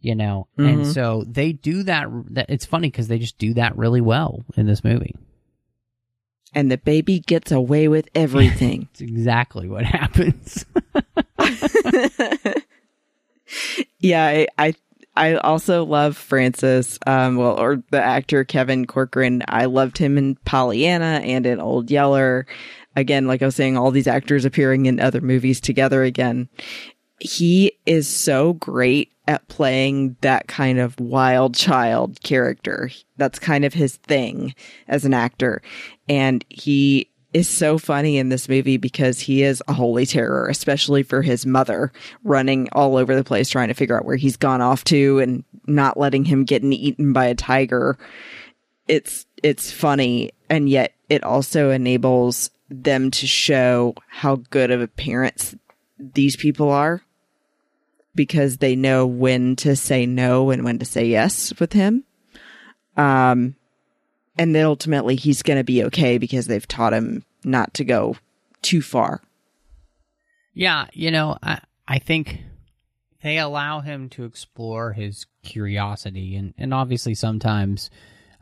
you know and Mhm. so they do that, that it's funny because they just do that really well in this movie And the baby gets away with everything. it's exactly what happens yeah, I, I I also love Francis, um, well, or the actor Kevin Corcoran. I loved him in Pollyanna and in Old Yeller. Again, like I was saying, all these actors appearing in other movies together again. He is so great at playing that kind of wild child character. That's kind of his thing as an actor. And he is so funny in this movie because he is a holy terror, especially for his mother running all over the place trying to figure out where he's gone off to and not letting him get eaten by a tiger. It's it's funny and yet it also enables them to show how good of a parents these people are because they know when to say no and when to say yes with him. Um and then ultimately he's going to be okay because they've taught him not to go too far. Yeah, you know, I I think they allow him to explore his curiosity, and and obviously sometimes,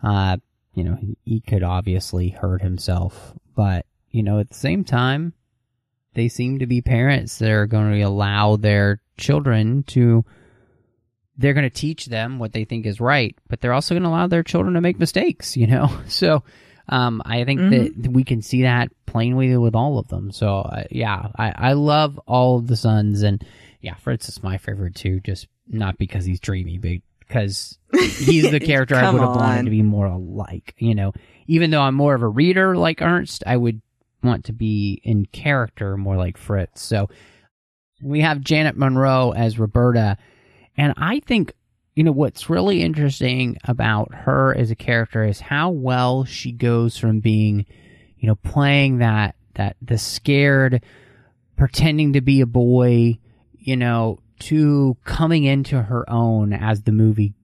uh, you know, he, he could obviously hurt himself, but you know, at the same time, they seem to be parents that are going to allow their children to. They're going to teach them what they think is right, but they're also going to allow their children to make mistakes. You know, so um, I think that we can see that plainly with all of them. So uh, yeah, I, I love all of the sons, and yeah, Fritz is my favorite too. Just not because he's dreamy, but because he's the character I would have wanted to be more like. You know, even though I'm more of a reader like Ernst, I would want to be in character more like Fritz. So we have Janet Munro as Roberta, and I think you know what's really interesting about her as a character is how well she goes from being you know playing that that the scared pretending to be a boy you know to coming into her own as the movie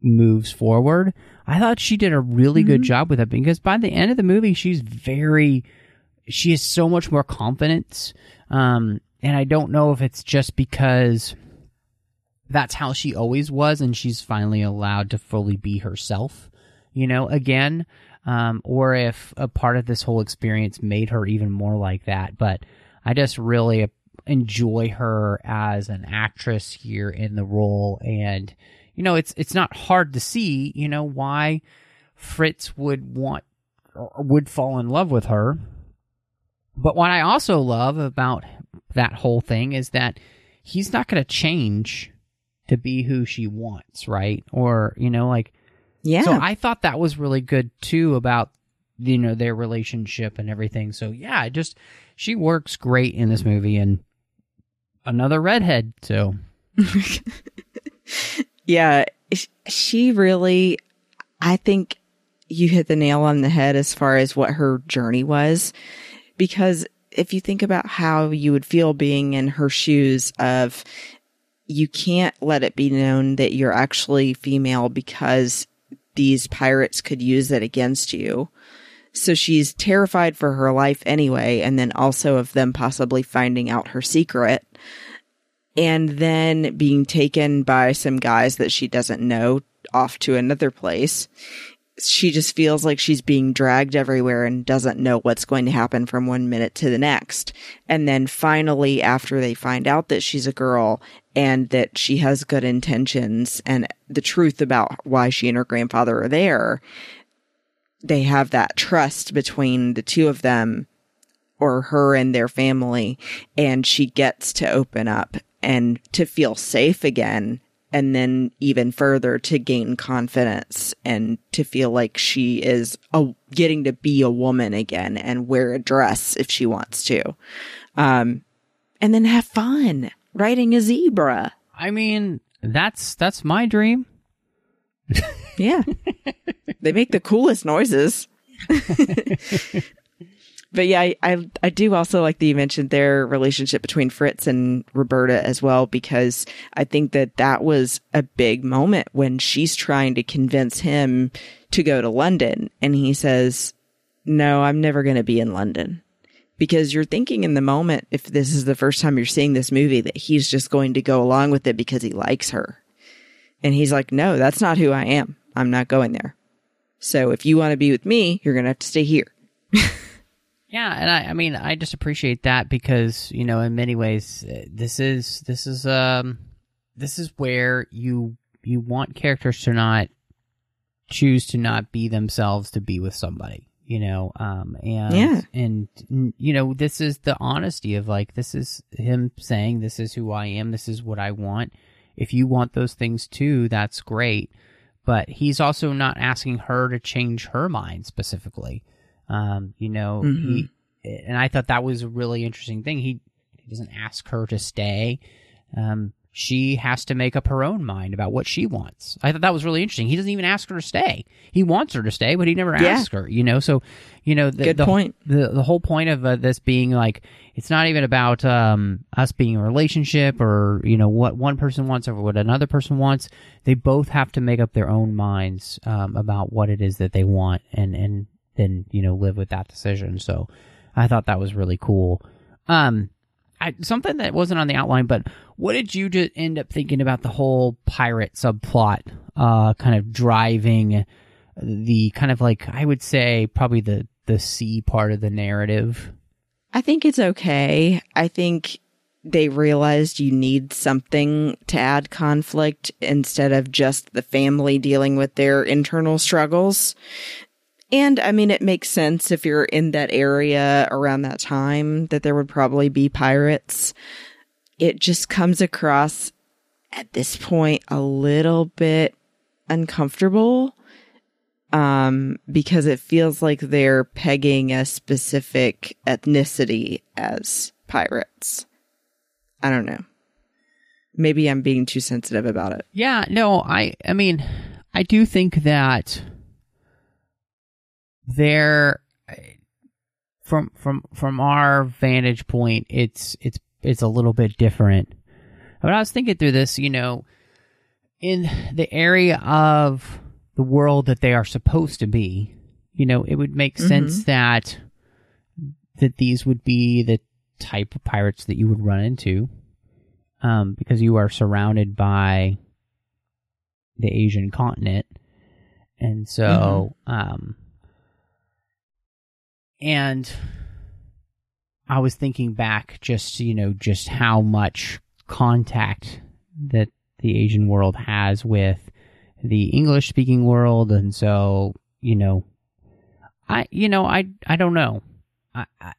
moves forward. I thought she did a really good mm-hmm. job with it because by the end of the movie she's very she is so much more confident. um and i don't know if it's just because that's how she always was and she's finally allowed to fully be herself you know again um, or if a part of this whole experience made her even more like that. But I just really enjoy her as an actress here in the role, and you know, it's it's not hard to see, you know, why Fritz would want or would fall in love with her. But what I also love about that whole thing is that he's not going to change to be who she wants, right? Or, you know, like, Yeah. so I thought that was really good too about, you know, their relationship and everything. So yeah, just, she works great in this movie and another redhead. So Yeah, she really, I think you hit the nail on the head as far as what her journey was. Because if you think about how you would feel being in her shoes of, you can't let it be known that you're actually female because these pirates could use it against you. So she's terrified for her life anyway, and then also of them possibly finding out her secret and then being taken by some guys that she doesn't know off to another place. She just feels like she's being dragged everywhere and doesn't know what's going to happen from one minute to the next. And then finally, after they find out that she's a girl and that she has good intentions and the truth about why she and her grandfather are there, they have that trust between the two of them or her and their family and she gets to open up and to feel safe again and then even further to gain confidence and to feel like she is a, getting to be a woman again and wear a dress if she wants to um and then have fun riding a zebra I mean, that's that's my dream. Yeah. they make the coolest noises. but yeah, I, I I do also like that you mentioned their relationship between Fritz and Roberta as well because I think that that was a big moment when she's trying to convince him to go to London and he says, "No, I'm never going to be in London." Because you're thinking in the moment, if this is the first time you're seeing this movie, that he's just going to go along with it because he likes her. And he's like, no, that's not who I am. I'm not going there. So if you want to be with me, you're going to have to stay here. Yeah, and I, I mean, I just appreciate that because you know, in many ways, uh, this is this is um this is where you you want characters to not choose to not be themselves to be with somebody, you know, um, and Yeah. and you know, this is the honesty of like this is him saying, "This is who I am. This is what I want." If you want those things too, that's great. But he's also not asking her to change her mind specifically. Um, you know, he, and I thought that was a really interesting thing. He, he doesn't ask her to stay. Um, she has to make up her own mind about what she wants. I thought that was really interesting. He doesn't even ask her to stay. He wants her to stay, but he never Yeah. asks her. You know, so you know, the, Good the, point. The the whole point of uh, this being like, it's not even about um, us being a relationship or you know what one person wants over what another person wants. They both have to make up their own minds um, about what it is that they want, and and then you know live with that decision. So I thought that was really cool. Um, I, something that wasn't on the outline, but what did you just end up thinking about the whole pirate subplot? Uh, kind of driving the kind of like I would say probably the the C part of the narrative. I think it's okay. I think they realized you need something to add conflict instead of just the family dealing with their internal struggles. And I mean, it makes sense if you're in that area around that time that there would probably be pirates. It just comes across at this point a little bit uncomfortable um, because it feels like they're pegging a specific ethnicity as pirates. I don't know. Maybe I'm being too sensitive about it. Yeah, no, I I mean, I do think that there from from from our vantage point, it's it's it's a little bit different. But I was thinking through this, you know, in the area of the world that they are supposed to be, you know, it would make sense that that these would be the type of pirates that you would run into um, because you are surrounded by the Asian continent, and so um, and I was thinking back just you know just how much contact that the Asian world has with the English speaking world. And so you know I you know I I don't know. I, I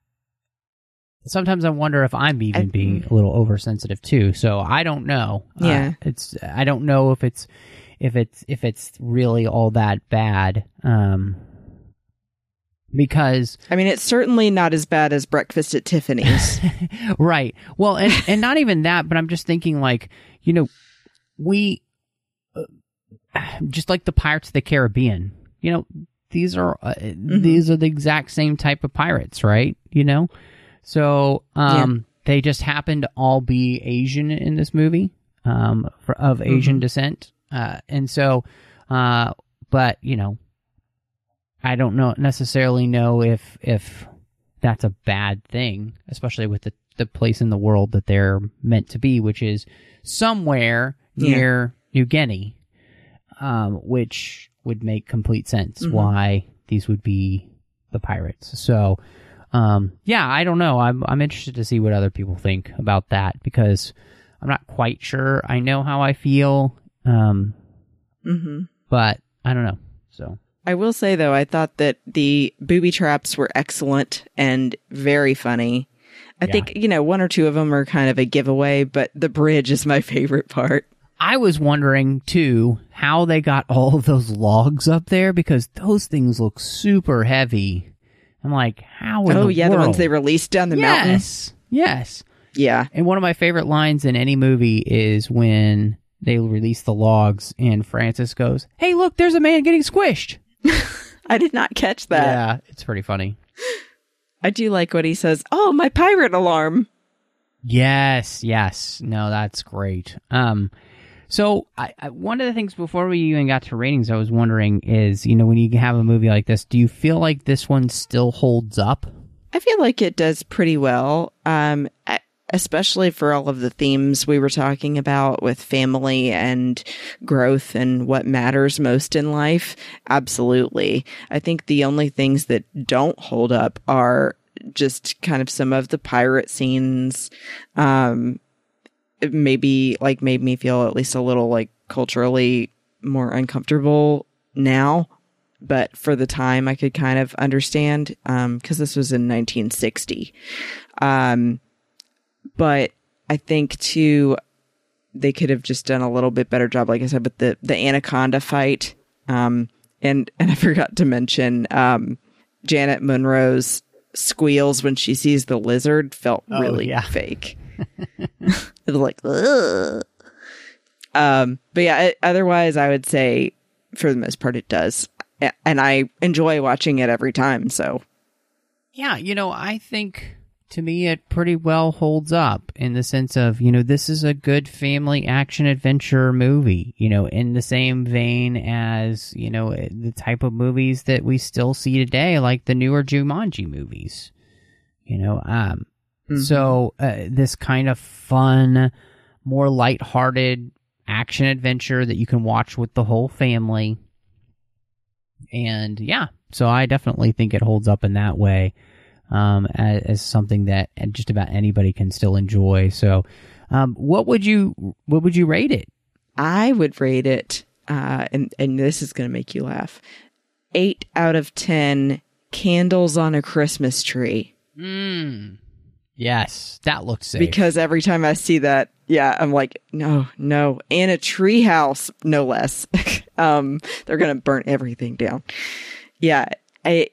sometimes I wonder if I'm even I- being a little oversensitive too. So I don't know. Uh, Yeah. it's I don't know if it's if it's if it's really all that bad. Um because I mean, it's certainly not as bad as Breakfast at Tiffany's. right. Well, and and not even that, but I'm just thinking like, you know, we uh, just like the Pirates of the Caribbean. You know, these are uh, these are the exact same type of pirates, right? You know, so um, they just happen to all be Asian in this movie, um, for, of Asian descent, uh, and so, uh, but you know, I don't know necessarily know if if that's a bad thing, especially with the the place in the world that they're meant to be, which is somewhere Yeah. near New Guinea, um, which would make complete sense Mhm. why these would be the pirates. So, um, yeah, I don't know. I'm I'm interested to see what other people think about that because I'm not quite sure. I know how I feel, um, hmm but I don't know. So. I will say though, I thought that the booby traps were excellent and very funny. I Yeah. think, you know, one or two of them are kind of a giveaway, but the bridge is my favorite part. I was wondering too how they got all of those logs up there because those things look super heavy. I'm like, how? Oh, the yeah, the ones they released down the mountain. yes, yes. Yeah. And one of my favorite lines in any movie is when they release the logs and Francis goes, "Hey, look, there's a man getting squished." I did not catch that. yeah, it's pretty funny. I do like what he says. Oh, my pirate alarm. Yes, yes. No, that's great. Um, so I, I, one of the things before we even got to ratings, I was wondering is, you know, when you have a movie like this, do you feel like this one still holds up? I feel like it does pretty well, um, e- especially for all of the themes we were talking about with family and growth and what matters most in life. Absolutely. I think the only things that don't hold up are just kind of some of the pirate scenes. Um, maybe like made me feel at least a little like culturally more uncomfortable now but for the time I could kind of understand um cuz this was in 1960 um but I think too they could have just done a little bit better job like I said with the the anaconda fight um and and I forgot to mention um Janet Munro's squeals when she sees the lizard felt Oh, really yeah. fake it was like Ugh. um but yeah it, otherwise i would say for the most part it does and i enjoy watching it every time so Yeah, you know, I think to me it pretty well holds up in the sense of, you know, this is a good family action adventure movie, you know, in the same vein as, you know, the type of movies that we still see today, like the newer Jumanji movies. You know, um, so uh, this kind of fun, more lighthearted action adventure that you can watch with the whole family. And yeah, so I definitely think it holds up in that way um, as, as something that just about anybody can still enjoy. So, um, what would you what would you rate it? i would rate it uh and and this is going to make you laugh 8 out of 10 candles on a christmas tree Mm. Yes, that looks safe. because every time i see that yeah i'm like no no and a tree house no less um they're gonna burn everything down yeah i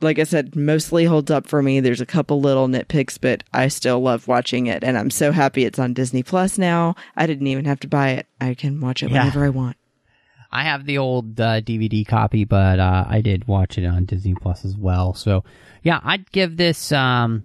like i said mostly holds up for me there's a couple little nitpicks but i still love watching it and i'm so happy it's on disney plus now i didn't even have to buy it i can watch it Yeah. whenever i want I have the old uh, DVD copy, but uh, I did watch it on Disney Plus as well. So, yeah, I'd give this. Um,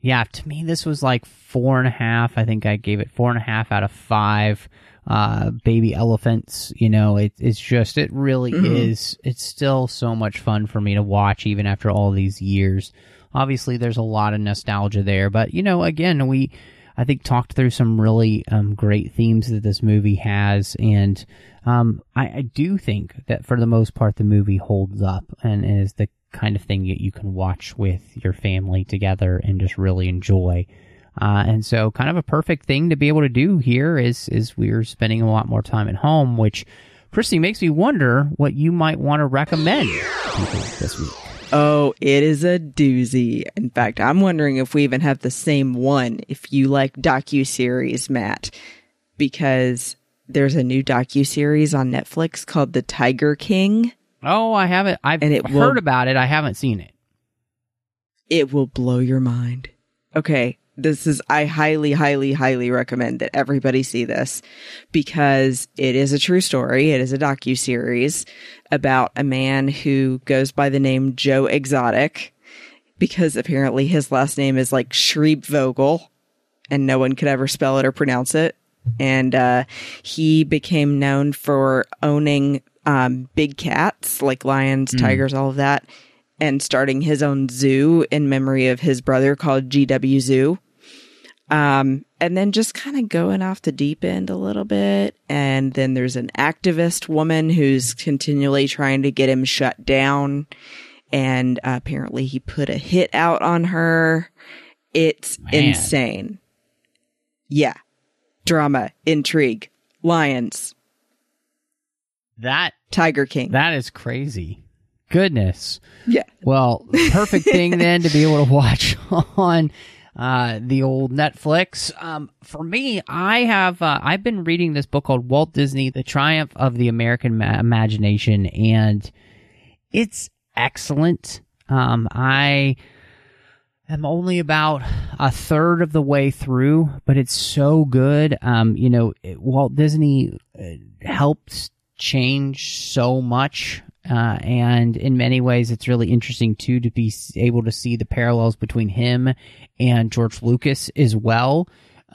yeah, to me, this was like four and a half. I think I gave it four and a half out of five. Uh, baby elephants, you know, it, it's just, it really is. It's still so much fun for me to watch, even after all these years. Obviously, there's a lot of nostalgia there, but you know, again, we. I think talked through some really um, great themes that this movie has, and um, I, I do think that for the most part the movie holds up and is the kind of thing that you can watch with your family together and just really enjoy. Uh, and so, kind of a perfect thing to be able to do here is is we're spending a lot more time at home, which Christy makes me wonder what you might want to recommend people this week. Oh, it is a doozy. In fact, I'm wondering if we even have the same one. If you like docu series, Matt, because there's a new docu series on Netflix called The Tiger King. Oh, I haven't. I've And it heard will- about it. I haven't seen it. It will blow your mind. Okay, this is I highly highly highly recommend that everybody see this because it is a true story. It is a docu series about a man who goes by the name Joe Exotic because apparently his last name is like Schreibvogel and no one could ever spell it or pronounce it. And uh, he became known for owning um, big cats like lions, tigers, all of that, and starting his own zoo in memory of his brother called GW Zoo. Um, and then just kind of going off the deep end a little bit. And then there's an activist woman who's continually trying to get him shut down. And uh, apparently he put a hit out on her. It's Man. insane. Yeah. Drama, intrigue, lions, That Tiger King. that is crazy. Goodness. yeah. Well, perfect thing then to be able to watch on uh, the old Netflix. Um, for me, I have uh, I've been reading this book called Walt Disney: The Triumph of the American Ma- Imagination, and it's excellent. Um, I am only about a third of the way through, but it's so good. Um, you know, it, Walt Disney uh, helped change so much. Uh, and in many ways, it's really interesting too to be able to see the parallels between him and George Lucas as well.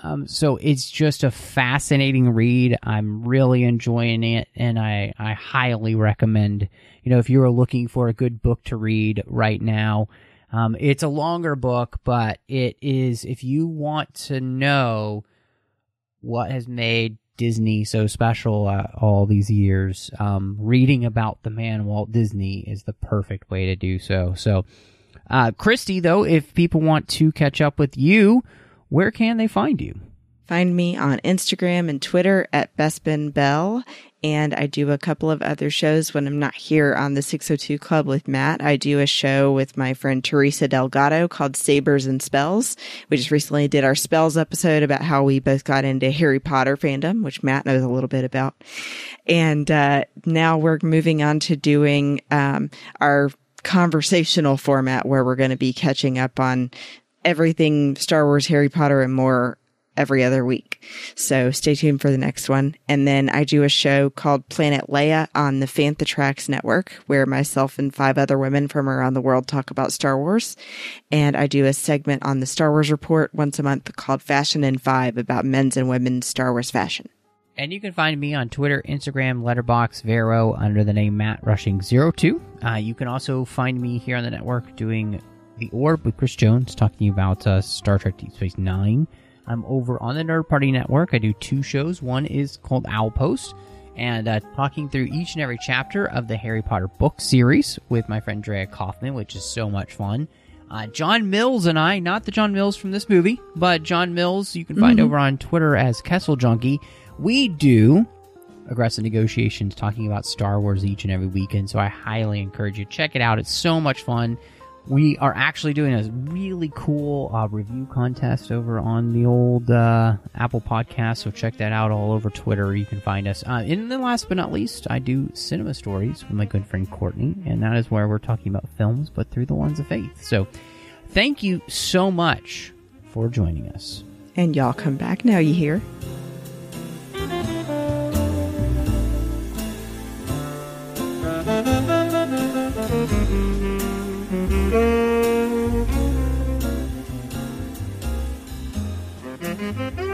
Um, so it's just a fascinating read. I'm really enjoying it, and I, I highly recommend. You know, if you are looking for a good book to read right now, um, it's a longer book, but it is. If you want to know what has made Disney so special uh, all these years, um, reading about the man Walt Disney is the perfect way to do so. So, uh, Christy, though, if people want to catch up with you, where can they find you? Find me on Instagram and Twitter at Bespin Bell. And I do a couple of other shows when I'm not here on the 602 Club with Matt. I do a show with my friend Teresa Delgado called Sabers and Spells. We just recently did our spells episode about how we both got into Harry Potter fandom, which Matt knows a little bit about. And uh, now we're moving on to doing um, our conversational format where we're going to be catching up on everything Star Wars, Harry Potter, and more every other week. So stay tuned for the next one. And then I do a show called Planet Leia on the Fantha Tracks Network, where myself and five other women from around the world talk about Star Wars. And I do a segment on the Star Wars Report once a month called Fashion in Five about men's and women's Star Wars fashion. And you can find me on Twitter, Instagram, Letterboxd, Vero under the name Matt Rushing02. Uh, you can also find me here on the network doing The Orb with Chris Jones, talking about uh, Star Trek Deep Space Nine. I'm over on the Nerd Party Network. I do two shows. One is called Owl Post, and uh, talking through each and every chapter of the Harry Potter book series with my friend Drea Kaufman, which is so much fun. Uh, John Mills and I, not the John Mills from this movie, but John Mills, you can find over on Twitter as Kessel Junkie. We do aggressive negotiations talking about Star Wars each and every weekend, so I highly encourage you to check it out. It's so much fun. We are actually doing a really cool uh, review contest over on the old uh, Apple Podcast, so check that out all over Twitter. You can find us. Uh, and then last but not least, I do cinema stories with my good friend Courtney, and that is where we're talking about films, but through the lens of faith. So thank you so much for joining us. And y'all come back now, you hear? thank you.